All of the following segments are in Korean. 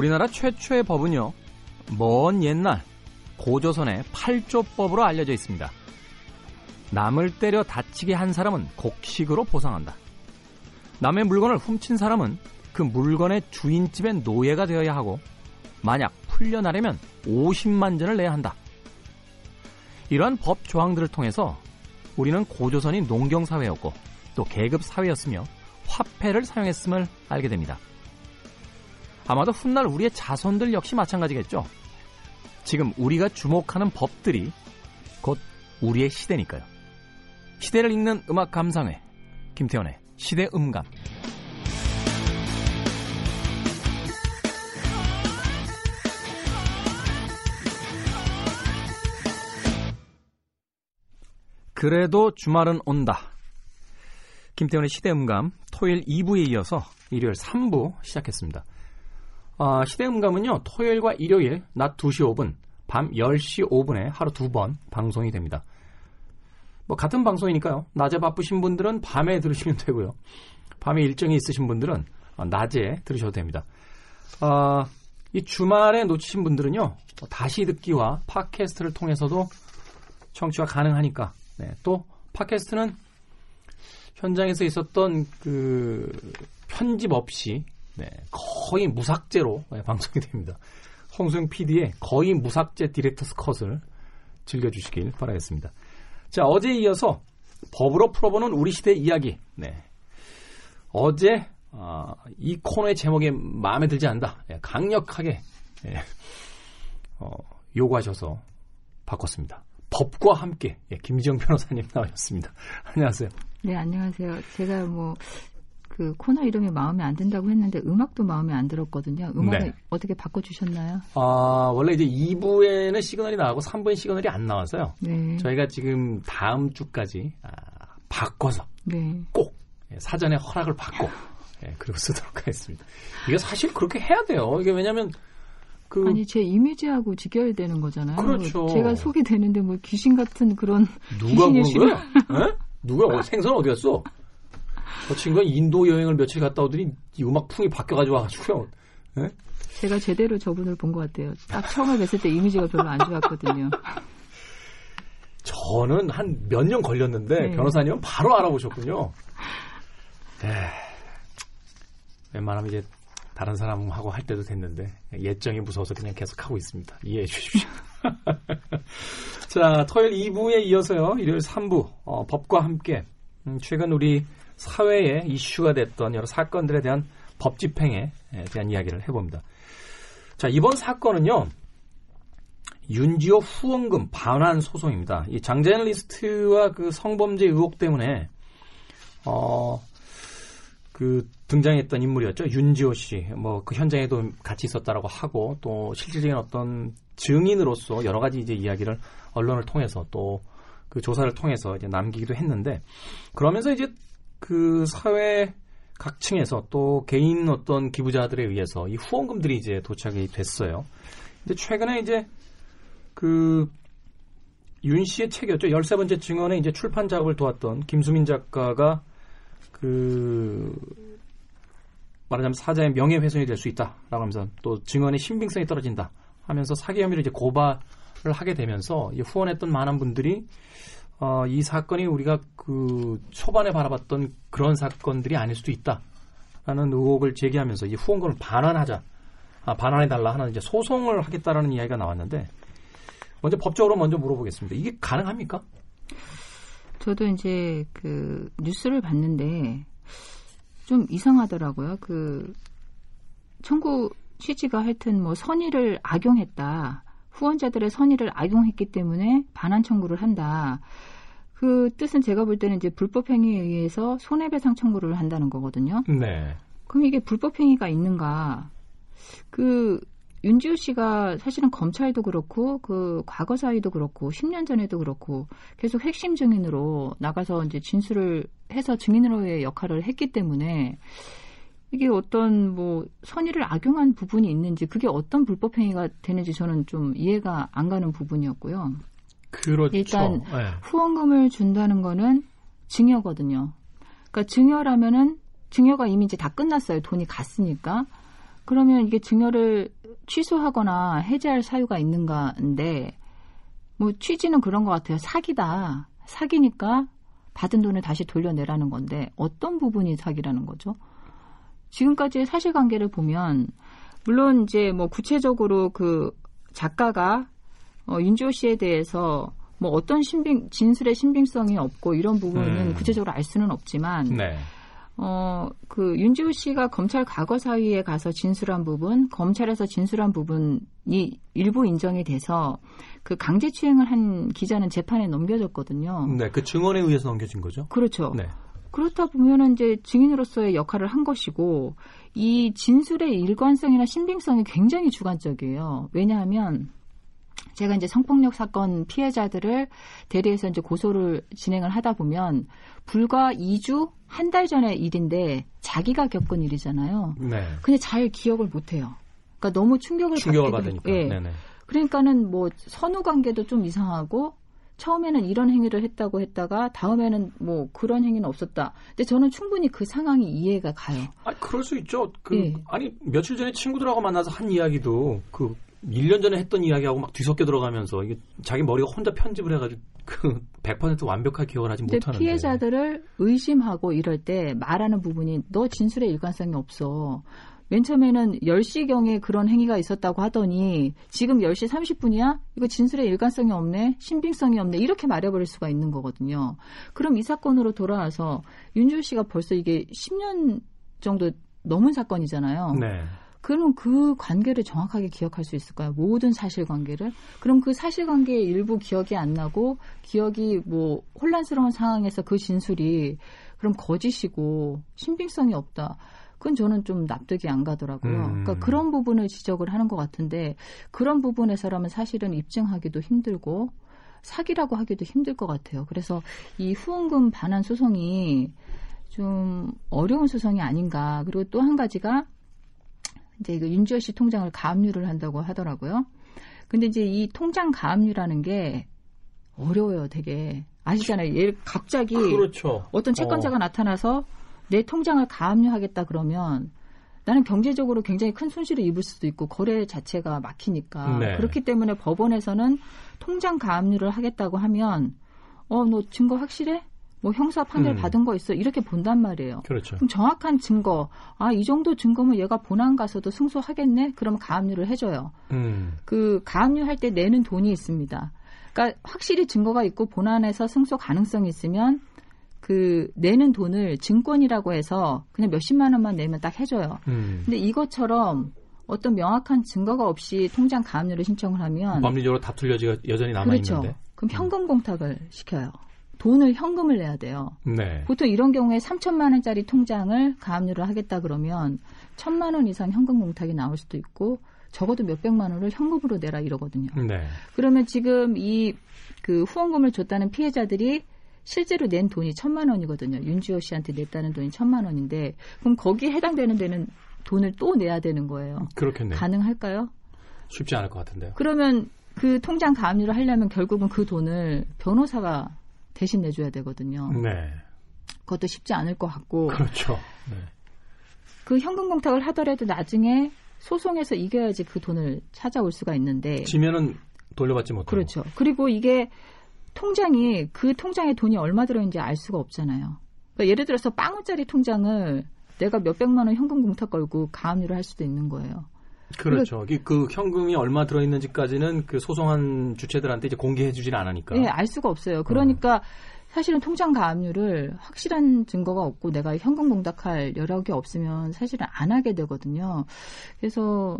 우리나라 최초의 법은요, 먼 옛날 고조선의 8조법으로 알려져 있습니다. 남을 때려 다치게 한 사람은 곡식으로 보상한다. 남의 물건을 훔친 사람은 그 물건의 주인집의 노예가 되어야 하고 만약 풀려나려면 50만 전을 내야 한다. 이러한 법 조항들을 통해서 우리는 고조선이 농경사회였고 또 계급사회였으며 화폐를 사용했음을 알게 됩니다. 아마도 훗날 우리의 자손들 역시 마찬가지겠죠. 지금 우리가 주목하는 법들이 곧 우리의 시대니까요. 시대를 읽는 음악 감상회 김태원의 시대 음감 그래도 주말은 온다. 김태훈의 시대음감 토요일 2부에 이어서 일요일 3부 시작했습니다. 아, 시대음감은요 토요일과 일요일 낮 2시 5분, 밤 10시 5분에 하루 두 번 방송이 됩니다. 뭐 같은 방송이니까요. 낮에 바쁘신 분들은 밤에 들으시면 되고요. 밤에 일정이 있으신 분들은 낮에 들으셔도 됩니다. 아, 이 주말에 놓치신 분들은요. 다시 듣기와 팟캐스트를 통해서도 청취가 가능하니까 네, 또 팟캐스트는 현장에서 있었던 그 편집 없이 네, 거의 무삭제로 네, 방송이 됩니다. 홍수영 PD의 거의 무삭제 디렉터스 컷을 즐겨주시길 바라겠습니다. 자, 어제에 이어서 법으로 풀어보는 우리 시대 이야기. 네. 어제 어, 이 코너의 제목이 마음에 들지 않다. 네, 강력하게 네, 어, 요구하셔서 바꿨습니다. 법과 함께 예, 김지영 변호사님 나오셨습니다. 안녕하세요. 네, 안녕하세요. 제가 뭐 그 코너 이름이 마음에 안 든다고 했는데 음악도 마음에 안 들었거든요. 음악을 네. 어떻게 바꿔주셨나요? 아, 원래 이제 2부에는 시그널이 나가고 3부엔 시그널이 안 나와서요. 네. 저희가 지금 다음 주까지 아, 바꿔서 네. 꼭 예, 사전에 허락을 받고 예, 그리고 쓰도록 하겠습니다. 이게 사실 그렇게 해야 돼요. 이게 왜냐하면 그 아니 제 이미지하고 직결되는 거잖아요. 그렇죠. 제가 속이 되는데 뭐 귀신 같은 그런 누가 보는 거야? 에? 누가 어, 생선 어디 갔어? 저 친구가 인도 여행을 며칠 갔다 오더니 이 음악 풍이 바뀌어가지고 와가지고요. 에? 제가 제대로 저분을 본 것 같아요. 딱 처음에 뵀을 때 이미지가 별로 안 좋았거든요. 저는 한 몇 년 걸렸는데 네. 변호사님은 바로 알아보셨군요. 에 웬만하면 이제 다른 사람하고 할 때도 됐는데 예정이 무서워서 그냥 계속 하고 있습니다. 이해해 주십시오. 자, 토요일 2부에 이어서요. 일요일 3부 어, 법과 함께 음, 최근 우리 사회에 이슈가 됐던 여러 사건들에 대한 법 집행에 대한 이야기를 해봅니다. 자, 이번 사건은요. 윤지호 후원금 반환 소송입니다. 이 장재현 리스트와 그 성범죄 의혹 때문에 어, 그 등장했던 인물이었죠. 윤지호 씨. 뭐 그 현장에도 같이 있었다라고 하고 또 실질적인 어떤 증인으로서 여러 가지 이제 이야기를 언론을 통해서 또 그 조사를 통해서 이제 남기기도 했는데 그러면서 이제 그 사회 각층에서 또 개인 어떤 기부자들에 의해서 이 후원금들이 이제 도착이 됐어요. 근데 최근에 이제 그 윤 씨의 책이었죠. 13번째 증언에 이제 출판 작업을 도왔던 김수민 작가가 그 말하자면 사자의 명예훼손이 될 수 있다라고 하면서 또 증언의 신빙성이 떨어진다 하면서 사기 혐의로 이제 고발을 하게 되면서 후원했던 많은 분들이 어, 이 사건이 우리가 그 초반에 바라봤던 그런 사건들이 아닐 수도 있다라는 의혹을 제기하면서 이 후원금을 반환하자, 아, 반환해달라 하는 이제 소송을 하겠다라는 이야기가 나왔는데 먼저 법적으로 먼저 물어보겠습니다. 이게 가능합니까? 저도 이제 그 뉴스를 봤는데 좀 이상하더라고요. 그 청구 취지가 하여튼 뭐 선의를 악용했다. 후원자들의 선의를 악용했기 때문에 반환 청구를 한다. 그 뜻은 제가 볼 때는 이제 불법 행위에 의해서 손해배상 청구를 한다는 거거든요. 네. 그럼 이게 불법 행위가 있는가? 그 윤지호 씨가 사실은 검찰도 그렇고 그 과거 사위도 그렇고 10년 전에도 그렇고 계속 핵심 증인으로 나가서 이제 진술을 해서 증인으로의 역할을 했기 때문에 이게 어떤 뭐 선의를 악용한 부분이 있는지 그게 어떤 불법 행위가 되는지 저는 좀 이해가 안 가는 부분이었고요. 그렇죠. 일단 네. 후원금을 준다는 거는 증여거든요. 그러니까 증여라면은 증여가 이미 이제 다 끝났어요. 돈이 갔으니까. 그러면 이게 증여를 취소하거나 해제할 사유가 있는가인데 뭐 취지는 그런 것 같아요. 사기다. 사기니까 받은 돈을 다시 돌려내라는 건데 어떤 부분이 사기라는 거죠? 지금까지의 사실관계를 보면 물론 이제 뭐 구체적으로 그 작가가 어, 윤지호 씨에 대해서 뭐 어떤 신빙 진술의 신빙성이 없고 이런 부분은 음. 구체적으로 알 수는 없지만 네. 어, 그 윤지호 씨가 검찰 과거 사위에 가서 진술한 부분, 검찰에서 진술한 부분이 일부 인정이 돼서 그 강제 추행을 한 기자는 재판에 넘겨졌거든요. 네, 그 증언에 의해서 넘겨진 거죠. 그렇죠. 네. 그렇다 보면은 이제 증인으로서의 역할을 한 것이고 이 진술의 일관성이나 신빙성이 굉장히 주관적이에요. 왜냐하면 제가 이제 성폭력 사건 피해자들을 대리해서 이제 고소를 진행을 하다 보면 불과 2주 한 달 전의 일인데 자기가 겪은 일이잖아요. 네. 근데 잘 기억을 못 해요. 그러니까 너무 충격을, 충격을 받게. 되니까. 예. 네네. 그러니까는 뭐 선후 관계도 좀 이상하고 처음에는 이런 행위를 했다고 했다가 다음에는 뭐 그런 행위는 없었다. 근데 저는 충분히 그 상황이 이해가 가요. 아, 그럴 수 있죠. 그 예. 아니 며칠 전에 친구들하고 만나서 한 이야기도 그 1년 전에 했던 이야기하고 막 뒤섞여 들어가면서 이게 자기 머리가 혼자 편집을 해가지고 그 100% 완벽하게 기억을 하지 못하는데. 피해자들을 의심하고 이럴 때 말하는 부분이 너 진술의 일관성이 없어. 맨 처음에는 10시경에 그런 행위가 있었다고 하더니 지금 10시 30분이야? 이거 진술의 일관성이 없네? 신빙성이 없네? 이렇게 말해버릴 수가 있는 거거든요. 그럼 이 사건으로 돌아와서 윤주 씨가 벌써 이게 10년 정도 넘은 사건이잖아요. 네. 그러면 그 관계를 정확하게 기억할 수 있을까요? 모든 사실관계를? 그럼 그 사실관계의 일부 기억이 안 나고 기억이 뭐 혼란스러운 상황에서 그 진술이 그럼 거짓이고 신빙성이 없다. 그건 저는 좀 납득이 안 가더라고요. 음. 그러니까 그런 부분을 지적을 하는 것 같은데 그런 부분에서라면 사실은 입증하기도 힘들고 사기라고 하기도 힘들 것 같아요. 그래서 이 후원금 반환 소송이 좀 어려운 소송이 아닌가. 그리고 또 한 가지가 이제 그 윤지호 씨 통장을 가압류를 한다고 하더라고요. 근데 이제 이 통장 가압류라는 게 어려워요, 되게. 아시잖아요. 얘 갑자기 그렇죠. 어떤 채권자가 어. 나타나서 내 통장을 가압류하겠다 그러면 나는 경제적으로 굉장히 큰 손실을 입을 수도 있고 거래 자체가 막히니까 네. 그렇기 때문에 법원에서는 통장 가압류를 하겠다고 하면 어 너 증거 확실해? 뭐 형사 판결 음. 받은 거 있어? 이렇게 본단 말이에요. 그렇죠. 그럼 정확한 증거, 아, 이 정도 증거면 얘가 본안 가서도 승소하겠네? 그러면 가압류를 해줘요. 음. 그 가압류 할 때 내는 돈이 있습니다. 그러니까 확실히 증거가 있고 본안에서 승소 가능성이 있으면 그 내는 돈을 증권이라고 해서 그냥 몇십만 원만 내면 딱 해줘요. 음. 근데 이것처럼 어떤 명확한 증거가 없이 통장 가압류를 신청을 하면 법리적으로 다툴 여지가 여전히 남아 그렇죠. 있는데. 그럼 현금 공탁을 시켜요. 돈을 현금을 내야 돼요. 네. 보통 이런 경우에 3천만 원짜리 통장을 가압류를 하겠다 그러면 천만 원 이상 현금 공탁이 나올 수도 있고 적어도 몇백만 원을 현금으로 내라 이러거든요. 네. 그러면 지금 이 그 후원금을 줬다는 피해자들이 실제로 낸 돈이 천만 원이거든요. 윤지호 씨한테 냈다는 돈이 천만 원인데 그럼 거기에 해당되는 데는 돈을 또 내야 되는 거예요. 그렇겠네요. 가능할까요? 쉽지 않을 것 같은데요. 그러면 그 통장 가압류를 하려면 결국은 그 돈을 변호사가 대신 내줘야 되거든요. 네. 그것도 쉽지 않을 것 같고 그렇죠. 네. 그 현금 공탁을 하더라도 나중에 소송에서 이겨야지 그 돈을 찾아올 수가 있는데 지면은 돌려받지 못하고. 그렇죠. 그리고 이게 통장이 그 통장에 돈이 얼마 들어있는지 알 수가 없잖아요. 그러니까 예를 들어서 빵원짜리 통장을 내가 몇백만 원 현금 공탁 걸고 가압류를 할 수도 있는 거예요. 그렇죠. 이그 현금이 얼마 들어있는지까지는 그 소송한 주체들한테 이제 공개해주지는 않으니까. 예, 알 수가 없어요. 그러니까 사실은 통장 가압류를 확실한 증거가 없고 내가 현금 공탁할 여력이 없으면 사실은 안 하게 되거든요. 그래서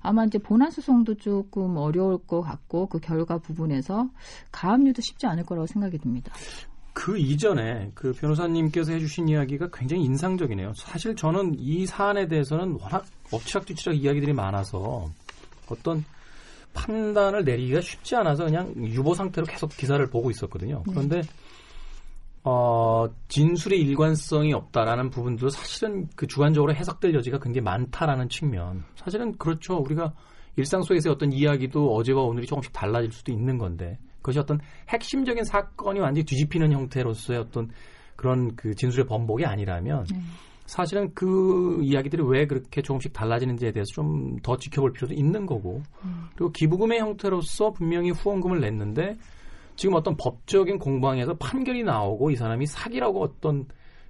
아마 이제 본안 소송도 조금 어려울 것 같고 그 결과 부분에서 가압류도 쉽지 않을 거라고 생각이 듭니다. 그 이전에 그 변호사님께서 해주신 이야기가 굉장히 인상적이네요. 사실 저는 이 사안에 대해서는 워낙 엎치락뒤치락 이야기들이 많아서 어떤 판단을 내리기가 쉽지 않아서 그냥 유보 상태로 계속 기사를 보고 있었거든요. 그런데 어, 진술의 일관성이 없다라는 부분도 사실은 그 주관적으로 해석될 여지가 굉장히 많다라는 측면. 사실은 그렇죠. 우리가 일상 속에서의 어떤 이야기도 어제와 오늘이 조금씩 달라질 수도 있는 건데 그것이 어떤 핵심적인 사건이 완전히 뒤집히는 형태로서의 어떤 그런 그 진술의 번복이 아니라면 네. 사실은 그 이야기들이 왜 그렇게 조금씩 달라지는지에 대해서 좀 더 지켜볼 필요도 있는 거고 음. 그리고 기부금의 형태로서 분명히 후원금을 냈는데 지금 어떤 법적인 공방에서 판결이 나오고 이 사람이 사기라고 어떤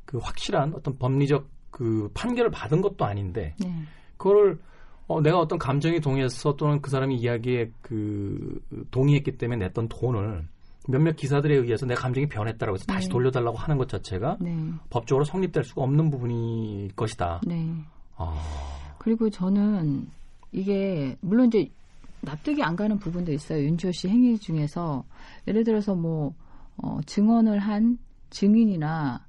그 확실한 어떤 법리적 그 판결을 받은 것도 아닌데 네. 그거를 어, 내가 어떤 감정이 동의해서 또는 그 사람이 이야기에 그 동의했기 때문에 냈던 돈을 몇몇 기사들에 의해서 내 감정이 변했다라고 해서 다시 네. 돌려달라고 하는 것 자체가 네. 법적으로 성립될 수가 없는 부분일 것이다. 네. 아, 그리고 저는 이게 물론 이제 납득이 안 가는 부분도 있어요. 윤지호 씨 행위 중에서 예를 들어서 뭐 어, 증언을 한 증인이나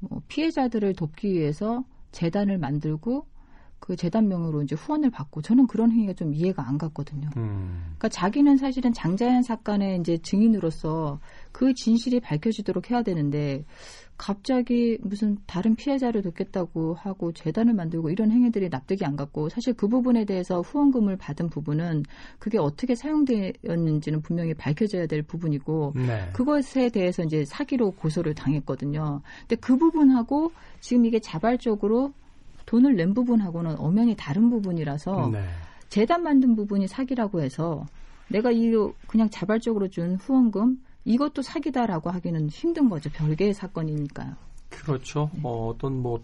뭐 피해자들을 돕기 위해서 재단을 만들고 그 재단명으로 이제 후원을 받고 저는 그런 행위가 좀 이해가 안 갔거든요. 음, 그러니까 자기는 사실은 장자연 사건의 이제 증인으로서 그 진실이 밝혀지도록 해야 되는데 갑자기 무슨 다른 피해자를 돕겠다고 하고 재단을 만들고 이런 행위들이 납득이 안 갔고 사실 그 부분에 대해서 후원금을 받은 부분은 그게 어떻게 사용되었는지는 분명히 밝혀져야 될 부분이고 네. 그것에 대해서 이제 사기로 고소를 당했거든요. 근데 그 부분하고 지금 이게 자발적으로 돈을 낸 부분하고는 엄연히 다른 부분이라서 네. 재단 만든 부분이 사기라고 해서 내가 이 그냥 자발적으로 준 후원금 이것도 사기다라고 하기는 힘든 거죠. 별개의 사건이니까요. 그렇죠. 뭐 어떤 뭐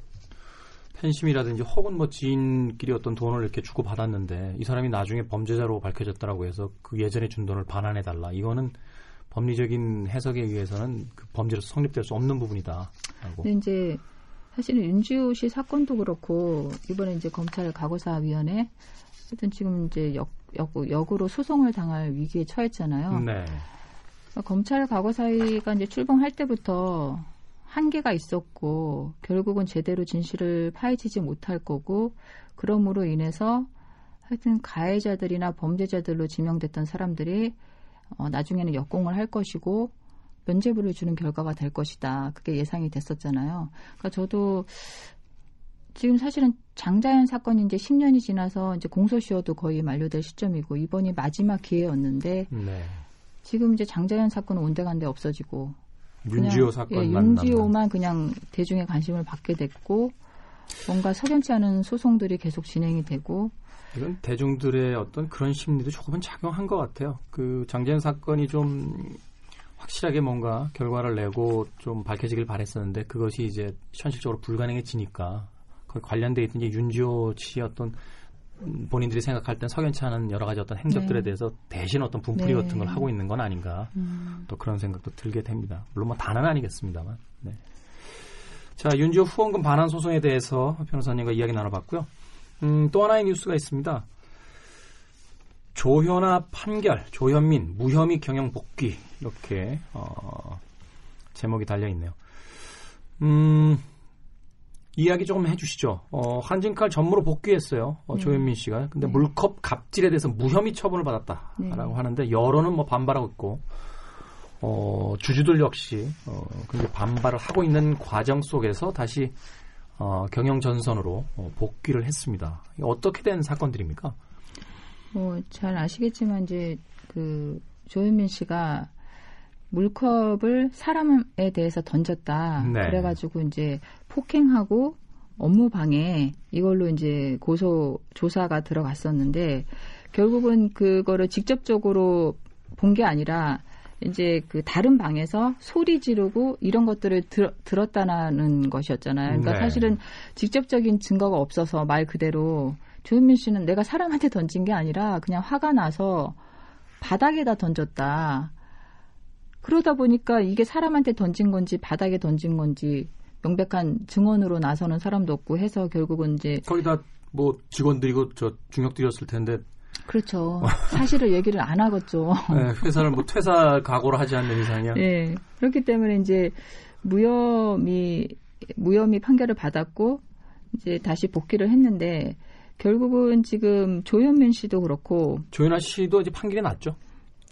팬심이라든지 혹은 뭐 지인끼리 어떤 돈을 이렇게 주고 받았는데 이 사람이 나중에 범죄자로 밝혀졌다라고 해서 그 예전에 준 돈을 반환해 달라. 이거는 법리적인 해석에 의해서는 그 범죄로서 성립될 수 없는 부분이다. 근데 이제 사실은 윤지호 씨 사건도 그렇고 이번에 이제 검찰 과거사위원회 하여튼 지금 이제 역, 역, 역으로 소송을 당할 위기에 처했잖아요. 네. 검찰 과거사위가 이제 출범할 때부터 한계가 있었고 결국은 제대로 진실을 파헤치지 못할 거고 그러므로 인해서 하여튼 가해자들이나 범죄자들로 지명됐던 사람들이 어, 나중에는 역공을 할 것이고 면죄부를 주는 결과가 될 것이다. 그게 예상이 됐었잖아요. 그러니까 저도 지금 사실은 장자연 사건이 이제 10년이 지나서 이제 공소시효도 거의 만료될 시점이고 이번이 마지막 기회였는데 네. 지금 이제 장자연 사건은 온데간데 없어지고 윤지호 사건만 예. 윤지호만 그냥 대중의 관심을 받게 됐고 뭔가 석연치 않은 소송들이 계속 진행이 되고 이건 대중들의 어떤 그런 심리도 조금은 작용한 것 같아요. 그 장재현 사건이 좀 확실하게 뭔가 결과를 내고 좀 밝혀지길 바랬었는데 그것이 이제 현실적으로 불가능해지니까 그 관련돼 있던 이제 윤지호 씨의 어떤 음, 본인들이 생각할 땐 석연치 않은 여러 가지 어떤 행적들에 네. 대해서 대신 어떤 분풀이 네. 같은 걸 하고 있는 건 아닌가 음, 또 그런 생각도 들게 됩니다. 물론 뭐 다는 아니겠습니다만. 네. 자, 윤지호 후원금 반환 소송에 대해서 변호사님과 이야기 나눠봤고요. 음, 또 하나의 뉴스가 있습니다. 조현아 판결, 조현민 무혐의 경영 복귀 이렇게 어, 제목이 달려 있네요. 음, 이야기 조금 해주시죠. 어, 한진칼 전무로 복귀했어요. 어, 네. 조현민 씨가. 근데 네. 물컵 갑질에 대해서 무혐의 처분을 받았다라고 네. 하는데 여론은 뭐 반발하고 있고 어, 주주들 역시 어, 굉장히 반발을 하고 있는 과정 속에서 다시 어, 경영 전선으로 어, 복귀를 했습니다. 어떻게 된 사건들입니까? 뭐잘 아시겠지만 이제 그 조현민 씨가 물컵을 사람에 대해서 던졌다. 네. 그래가지고 이제 폭행하고 업무 방해 이걸로 이제 고소 조사가 들어갔었는데 결국은 그거를 직접적으로 본 게 아니라 이제 그 다른 방에서 소리 지르고 이런 것들을 들, 들었다는 것이었잖아요. 그러니까 네. 사실은 직접적인 증거가 없어서 말 그대로 조현민 씨는 내가 사람한테 던진 게 아니라 그냥 화가 나서 바닥에다 던졌다. 그러다 보니까 이게 사람한테 던진 건지 바닥에 던진 건지 명백한 증언으로 나서는 사람도 없고 해서 결국은 이제 거기다 뭐 직원들이고 저 중역들이었을 텐데 그렇죠. 사실을 얘기를 안 하겠죠. 네, 회사를 뭐 퇴사 각오를 하지 않는 이상이야. 예. 그렇기 때문에 이제 무혐의 무혐의 판결을 받았고 이제 다시 복귀를 했는데 결국은 지금 조현민 씨도 그렇고 조현아 씨도 이제 판결이 났죠.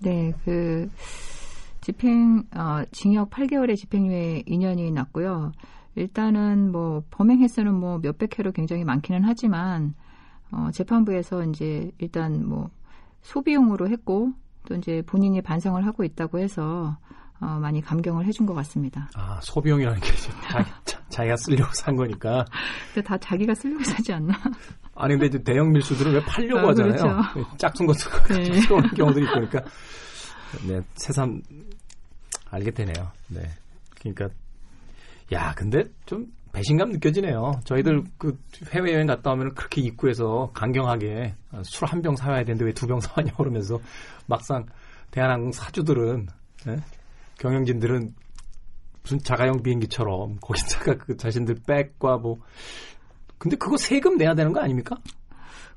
네, 그 집행 어, 징역 8개월의 집행유예 2년이 났고요. 일단은 뭐 범행 횟수는 뭐 몇백 회로 굉장히 많기는 하지만 어, 재판부에서 이제 일단 뭐 소비용으로 했고 또 이제 본인이 반성을 하고 있다고 해서 어, 많이 감경을 해준 것 같습니다. 아 소비용이라는 게다 자- 자기가 쓰려고 산 거니까. 근데 다 자기가 쓰려고 사지 않나? 아니 근데 이제 대형 밀수들은 왜 팔려고 아, 하잖아요. 그렇죠. 짝퉁 것도 네. 들어오는 경우들이 있고 그러니까 네 새삼 알게 되네요. 네 그러니까 야 근데 좀 배신감 느껴지네요. 저희들 그 해외 여행 갔다 오면 그렇게 입구에서 강경하게 술 한 병 사와야 되는데 왜 두 병 사왔냐 그러면서 막상 대한항공 사주들은 예? 경영진들은 무슨 자가용 비행기처럼 거기다가 그 자신들 백과 뭐 근데 그거 세금 내야 되는 거 아닙니까?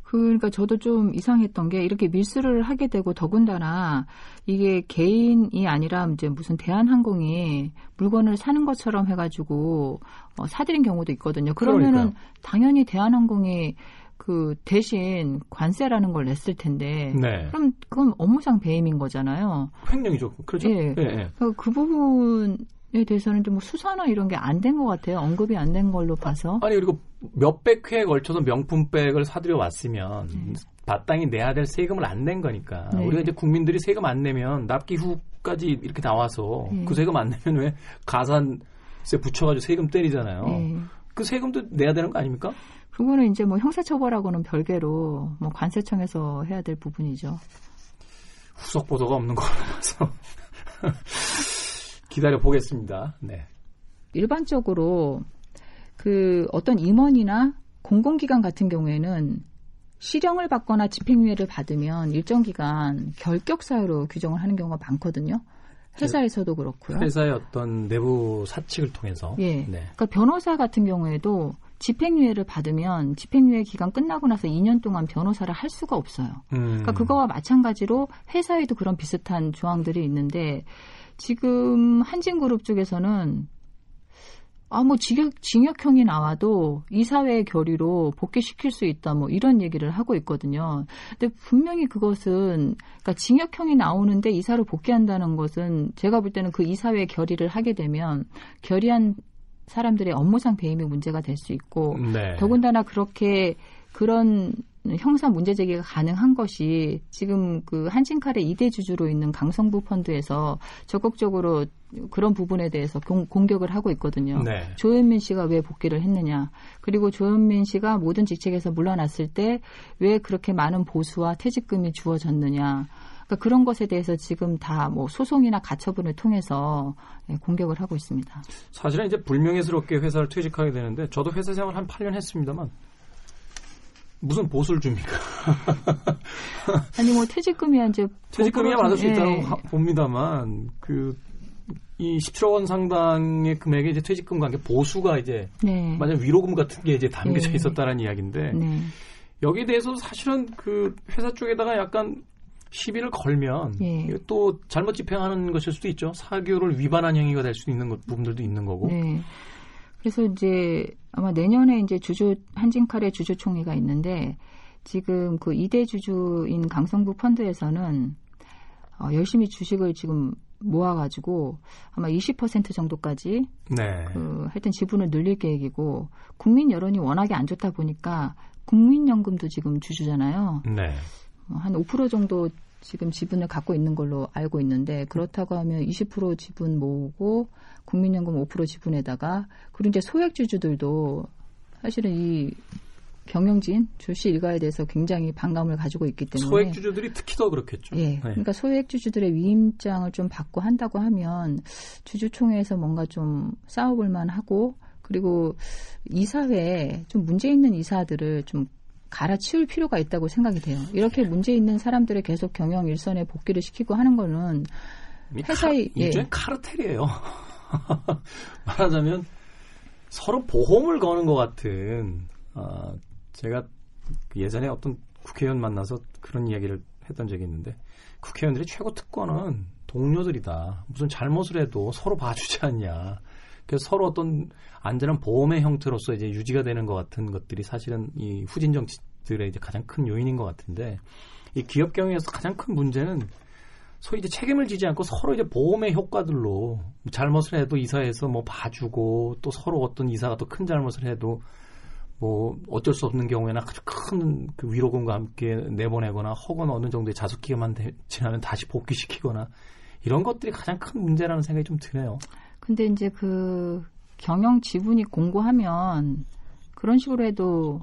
그러니까 저도 좀 이상했던 게 이렇게 밀수를 하게 되고 더군다나 이게 개인이 아니라 이제 무슨 대한항공이 물건을 사는 것처럼 해가지고 어, 사들인 경우도 있거든요. 그러면은 그러니까요. 당연히 대한항공이 그 대신 관세라는 걸 냈을 텐데 네. 그럼 그건 업무상 배임인 거잖아요. 횡령이죠. 그렇죠. 예. 예, 예. 그, 그 부분 에 대해서는 좀뭐 수사나 이런 게 안 된 것 같아요. 언급이 안 된 걸로 봐서. 아니 그리고 몇백 회에 걸쳐서 명품백을 사들여 왔으면 네. 마땅히 내야 될 세금을 안 낸 거니까 네. 우리가 이제 국민들이 세금 안 내면 납기 후까지 이렇게 나와서 네. 그 세금 안 내면 왜 가산세 붙여가지고 세금 때리잖아요. 예. 그 세금도 내야 되는 거 아닙니까? 그거는 이제 뭐 형사처벌하고는 별개로 뭐 관세청에서 해야 될 부분이죠. 후속 보도가 없는 거라서 기다려 보겠습니다. 네. 일반적으로 그 어떤 임원이나 공공기관 같은 경우에는 실형을 받거나 집행유예를 받으면 일정 기간 결격 사유로 규정을 하는 경우가 많거든요. 회사에서도 그렇고요. 회사의 어떤 내부 사칙을 통해서 예. 네. 그러니까 변호사 같은 경우에도 집행유예를 받으면 집행유예 기간 끝나고 나서 2년 동안 변호사를 할 수가 없어요. 음. 그러니까 그거와 마찬가지로 회사에도 그런 비슷한 조항들이 있는데 지금 한진그룹 쪽에서는 아 뭐 징역, 징역형이 나와도 이사회의 결의로 복귀시킬 수 있다 뭐 이런 얘기를 하고 있거든요. 근데 분명히 그것은 그러니까 징역형이 나오는데 이사로 복귀한다는 것은 제가 볼 때는 그 이사회의 결의를 하게 되면 결의한 사람들의 업무상 배임이 문제가 될 수 있고 네. 더군다나 그렇게 그런 형사 문제 제기가 가능한 것이 지금 그 한진칼의 이대 주주로 있는 강성부 펀드에서 적극적으로 그런 부분에 대해서 공, 공격을 하고 있거든요. 네. 조현민 씨가 왜 복귀를 했느냐. 그리고 조현민 씨가 모든 직책에서 물러났을 때 왜 그렇게 많은 보수와 퇴직금이 주어졌느냐. 그러니까 그런 것에 대해서 지금 다 뭐 소송이나 가처분을 통해서 예, 공격을 하고 있습니다. 사실은 이제 불명예스럽게 회사를 퇴직하게 되는데 저도 회사 생활 한 8년 했습니다만 무슨 보수를 줍니까? 아니 뭐 퇴직금이야 이제 퇴직금이야 받을 수 좀- 있다고 예. 하- 봅니다만 그 이 10조 원 상당의 금액의 이제 퇴직금 관계 보수가 이제 네. 만약 위로금 같은 게 이제 담겨져 네. 있었다는 이야기인데 네. 여기에 대해서 사실은 그 회사 쪽에다가 약간 시비를 걸면 예. 또 잘못 집행하는 것일 수도 있죠. 사교를 위반한 행위가 될수 있는 것, 부분들도 있는 거고. 네. 그래서 이제 아마 내년에 이제 주주 한진칼의 주주 총회가 있는데 지금 그 이대 주주인 강성부 펀드에서는 어, 열심히 주식을 지금 모아가지고 아마 20% 정도까지 네. 그 하여튼 지분을 늘릴 계획이고 국민 여론이 워낙에 안 좋다 보니까 국민연금도 지금 주주잖아요. 네. 어, 한5% 정도 지금 지분을 갖고 있는 걸로 알고 있는데 그렇다고 하면 20% 지분 모으고 국민연금 5% 지분에다가 그리고 이제 소액주주들도 사실은 이 경영진 조씨 일가에 대해서 굉장히 반감을 가지고 있기 때문에 소액 주주들이 특히 더 그렇겠죠. 예, 네. 그러니까 소액 주주들의 위임장을 좀 받고 한다고 하면 주주총회에서 뭔가 좀 싸워볼 만하고 그리고 이사회에 좀 문제 있는 이사들을 좀 갈아치울 필요가 있다고 생각이 돼요. 이렇게 문제 있는 사람들을 계속 경영 일선에 복귀를 시키고 하는 거는 이 회사의- 카, 일종의 예. 카르텔이에요. 말하자면 서로 보험을 거는 것 같은 어, 제가 예전에 어떤 국회의원 만나서 그런 이야기를 했던 적이 있는데 국회의원들의 최고 특권은 동료들이다. 무슨 잘못을 해도 서로 봐주지 않냐. 그래서 서로 어떤 안전한 보험의 형태로서 이제 유지가 되는 것 같은 것들이 사실은 이 후진 정치들의 이제 가장 큰 요인인 것 같은데 이 기업 경영에서 가장 큰 문제는 소위 이제 책임을 지지 않고 서로 이제 보험의 효과들로 잘못을 해도 이사에서 뭐 봐주고 또 서로 어떤 이사가 또 큰 잘못을 해도 뭐 어쩔 수 없는 경우에는 아주 큰 그 위로금과 함께 내보내거나 혹은 어느 정도의 자숙 기간만 되- 지나면 다시 복귀시키거나 이런 것들이 가장 큰 문제라는 생각이 좀 드네요. 근데 이제 그 경영 지분이 공고하면 그런 식으로 해도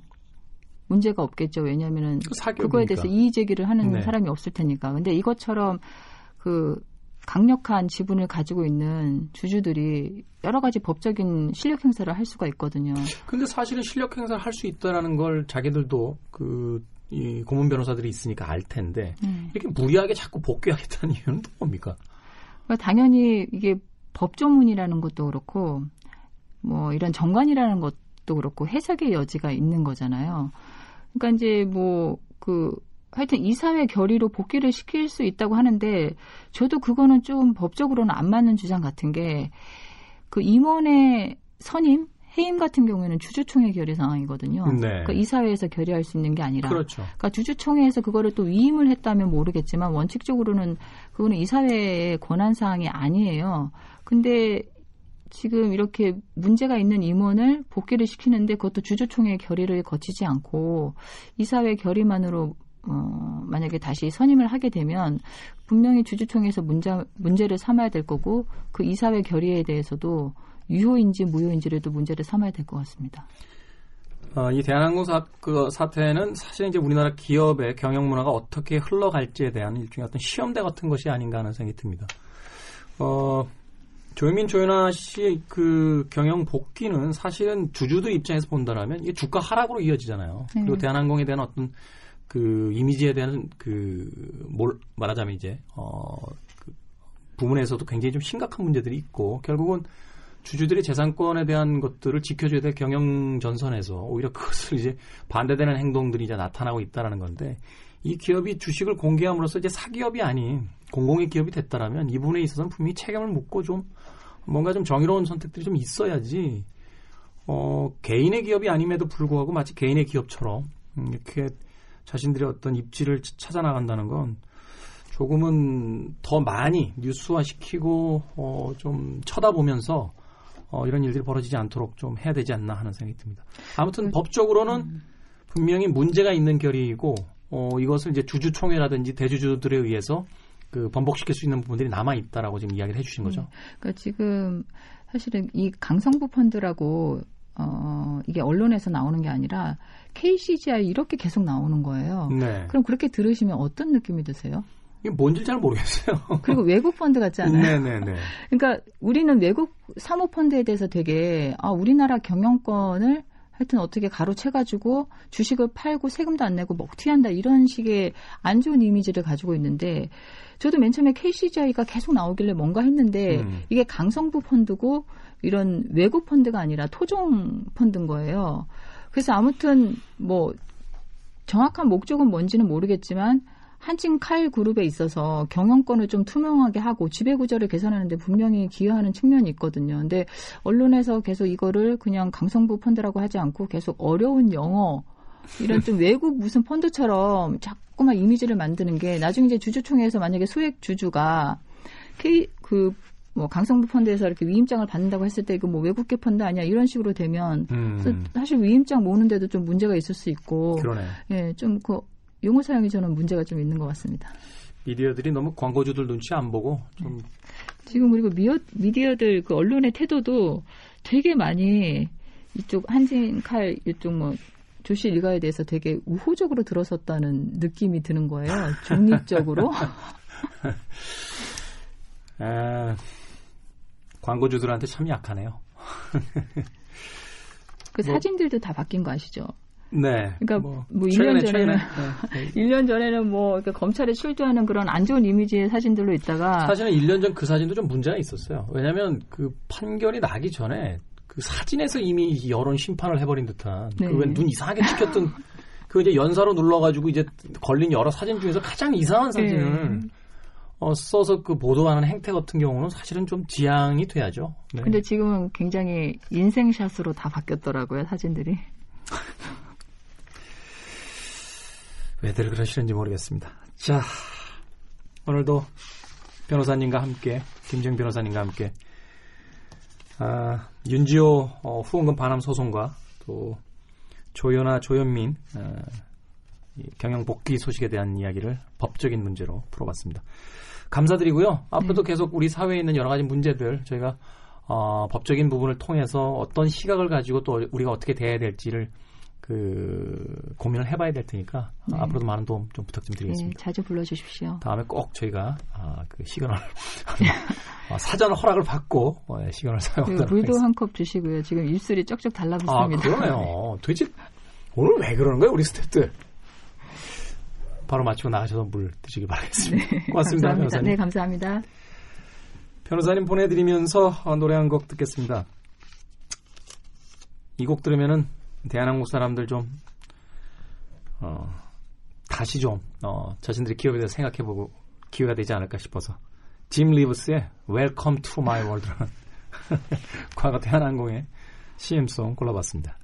문제가 없겠죠. 왜냐하면은 그. 그거에 대해서 이의 제기를 하는 네. 사람이 없을 테니까. 근데 이것처럼 그 강력한 지분을 가지고 있는 주주들이 여러 가지 법적인 실력 행사를 할 수가 있거든요. 근데 사실은 실력 행사를 할 수 있다라는 걸 자기들도 그, 이 고문 변호사들이 있으니까 알 텐데, 네. 이렇게 무리하게 자꾸 복귀하겠다는 이유는 또 뭡니까? 그러니까 당연히 이게 법조문이라는 것도 그렇고 뭐 이런 정관이라는 것도 그렇고 해석의 여지가 있는 거잖아요. 그러니까 이제 뭐 그 하여튼 이사회 결의로 복귀를 시킬 수 있다고 하는데 저도 그거는 좀 법적으로는 안 맞는 주장 같은 게 그 임원의 선임 해임 같은 경우에는 주주총회 결의 상황이거든요. 네. 그러니까 이사회에서 결의할 수 있는 게 아니라 그렇죠. 그러니까 주주총회에서 그거를 또 위임을 했다면 모르겠지만 원칙적으로는 그거는 이사회의 권한 사항이 아니에요. 근데 지금 이렇게 문제가 있는 임원을 복귀를 시키는데 그것도 주주총회 결의를 거치지 않고 이사회 결의만으로 어, 만약에 다시 선임을 하게 되면 분명히 주주총회에서 문제, 문제를 삼아야 될 거고 그 이사회 결의에 대해서도 유효인지 무효인지라도 문제를 삼아야 될 것 같습니다. 어, 이 대한항공 사, 그 사태는 사실 이제 우리나라 기업의 경영 문화가 어떻게 흘러갈지에 대한 일종의 어떤 시험대 같은 것이 아닌가 하는 생각이 듭니다. 어, 조현민 조현아 씨의 그 경영 복귀는 사실은 주주들 입장에서 본다라면 이게 주가 하락으로 이어지잖아요. 네. 그리고 대한항공에 대한 어떤 그 이미지에 대한 그 뭘 말하자면 이제 어 그 부분에서도 굉장히 좀 심각한 문제들이 있고 결국은 주주들의 재산권에 대한 것들을 지켜줘야 될 경영 전선에서 오히려 그것을 이제 반대되는 행동들이 이제 나타나고 있다라는 건데 이 기업이 주식을 공개함으로써 이제 사기업이 아닌 공공의 기업이 됐다라면 이 부분에 있어서는 분명히 책임을 묻고 좀 뭔가 좀 정의로운 선택들이 좀 있어야지 어 개인의 기업이 아님에도 불구하고 마치 개인의 기업처럼 음, 이렇게 자신들의 어떤 입지를 치- 찾아 나간다는 건 조금은 더 많이 뉴스화시키고 어, 좀 쳐다보면서 어, 이런 일들이 벌어지지 않도록 좀 해야 되지 않나 하는 생각이 듭니다. 아무튼 법적으로는 분명히 문제가 있는 결의이고 어, 이것을 이제 주주총회라든지 대주주들에 의해서 그 번복시킬 수 있는 부분들이 남아 있다라고 지금 이야기를 해주신 거죠. 그러니까 지금 사실은 이 강성부 펀드라고 어 이게 언론에서 나오는 게 아니라 KCGI 이렇게 계속 나오는 거예요. 네. 그럼 그렇게 들으시면 어떤 느낌이 드세요? 이게 뭔지 잘 모르겠어요. 그리고 외국 펀드 같지 않아요? 네네네. 그러니까 우리는 외국 사모 펀드에 대해서 되게 아 우리나라 경영권을 하여튼 어떻게 가로채가지고 주식을 팔고 세금도 안 내고 먹튀한다 이런 식의 안 좋은 이미지를 가지고 있는데 저도 맨 처음에 KCGI가 계속 나오길래 뭔가 했는데 음. 이게 강성부 펀드고 이런 외국 펀드가 아니라 토종 펀드인 거예요. 그래서 아무튼 뭐 정확한 목적은 뭔지는 모르겠지만 한진 칼 그룹에 있어서 경영권을 좀 투명하게 하고 지배 구조를 개선하는데 분명히 기여하는 측면이 있거든요. 근데 언론에서 계속 이거를 그냥 강성부 펀드라고 하지 않고 계속 어려운 영어 이런 좀 외국 무슨 펀드처럼 자꾸만 이미지를 만드는 게 나중에 이제 주주총회에서 만약에 소액 주주가 K 그뭐 강성부 펀드에서 이렇게 위임장을 받는다고 했을 때 이거 뭐 외국계 펀드 아니야 이런 식으로 되면 음, 사실 위임장 모으는데도 좀 문제가 있을 수 있고 그러네. 예, 좀 그 용어 사용이 저는 문제가 좀 있는 것 같습니다. 미디어들이 너무 광고주들 눈치 안 보고 좀 지금 그리고 미어, 미디어들 그 언론의 태도도 되게 많이 이쪽 한진 칼 이쪽 뭐 조씨 일가에 대해서 되게 우호적으로 들어섰다는 느낌이 드는 거예요. 중립적으로. 에, 광고주들한테 참 약하네요. 그 뭐- 사진들도 다 바뀐 거 아시죠? 네. 그러니까 뭐 1년 최근에 전에는- 최근에 네. 1년 전에는 뭐 검찰에 출두하는 그런 안 좋은 이미지의 사진들로 있다가 사실은 1년 전 그 사진도 좀 문제가 있었어요. 왜냐하면 그 판결이 나기 전에 그 사진에서 이미 여론 심판을 해버린 듯한 네. 그왜눈 이상하게 찍혔던 그 이제 연사로 눌러가지고 이제 걸린 여러 사진 중에서 가장 이상한 사진을 네. 어, 써서 그 보도하는 행태 같은 경우는 사실은 좀 지양이 돼야죠. 네. 근데 지금은 굉장히 인생샷으로 다 바뀌었더라고요, 사진들이. 왜들 그러시는지 모르겠습니다. 자, 오늘도 변호사님과 함께, 김정 변호사님과 함께, 아, 윤지호 어, 후원금 반환 소송과 또 조연아 조현민 어, 이 경영 복귀 소식에 대한 이야기를 법적인 문제로 풀어봤습니다. 감사드리고요. 앞으로도 계속 우리 사회에 있는 여러 가지 문제들 저희가 어, 법적인 부분을 통해서 어떤 시각을 가지고 또 우리가 어떻게 대해야 될지를 그 고민을 해봐야 될 테니까 네. 앞으로도 많은 도움 좀 부탁 좀 예, 드리겠습니다. 자주 불러주십시오. 다음에 꼭 저희가 아, 그 시간을 어, 사전 허락을 받고 어, 예, 그리고 사용하도록 물도 하겠습니다. 한컵 주시고요. 지금 입술이 쩍쩍 아 달라붙습니다. 그러네요. 도대체 오늘 왜 그러는 거예요, 우리 스태프들? 바로 마치고 나가셔서 물 드시길 바라겠습니다. 고맙습니다, 감사합니다. 변호사님. 네, 감사합니다. 변호사님 보내드리면서 어, 노래 한 곡 듣겠습니다. 이 곡 들으면은 대한민국 사람들 좀 어, 다시 좀 어, 자신들의 기업에 대해서 생각해보고 기회가 되지 않을까 싶어서 짐 리브스의 Welcome to My World라는 과거 대한항공의 CM송 골라봤습니다.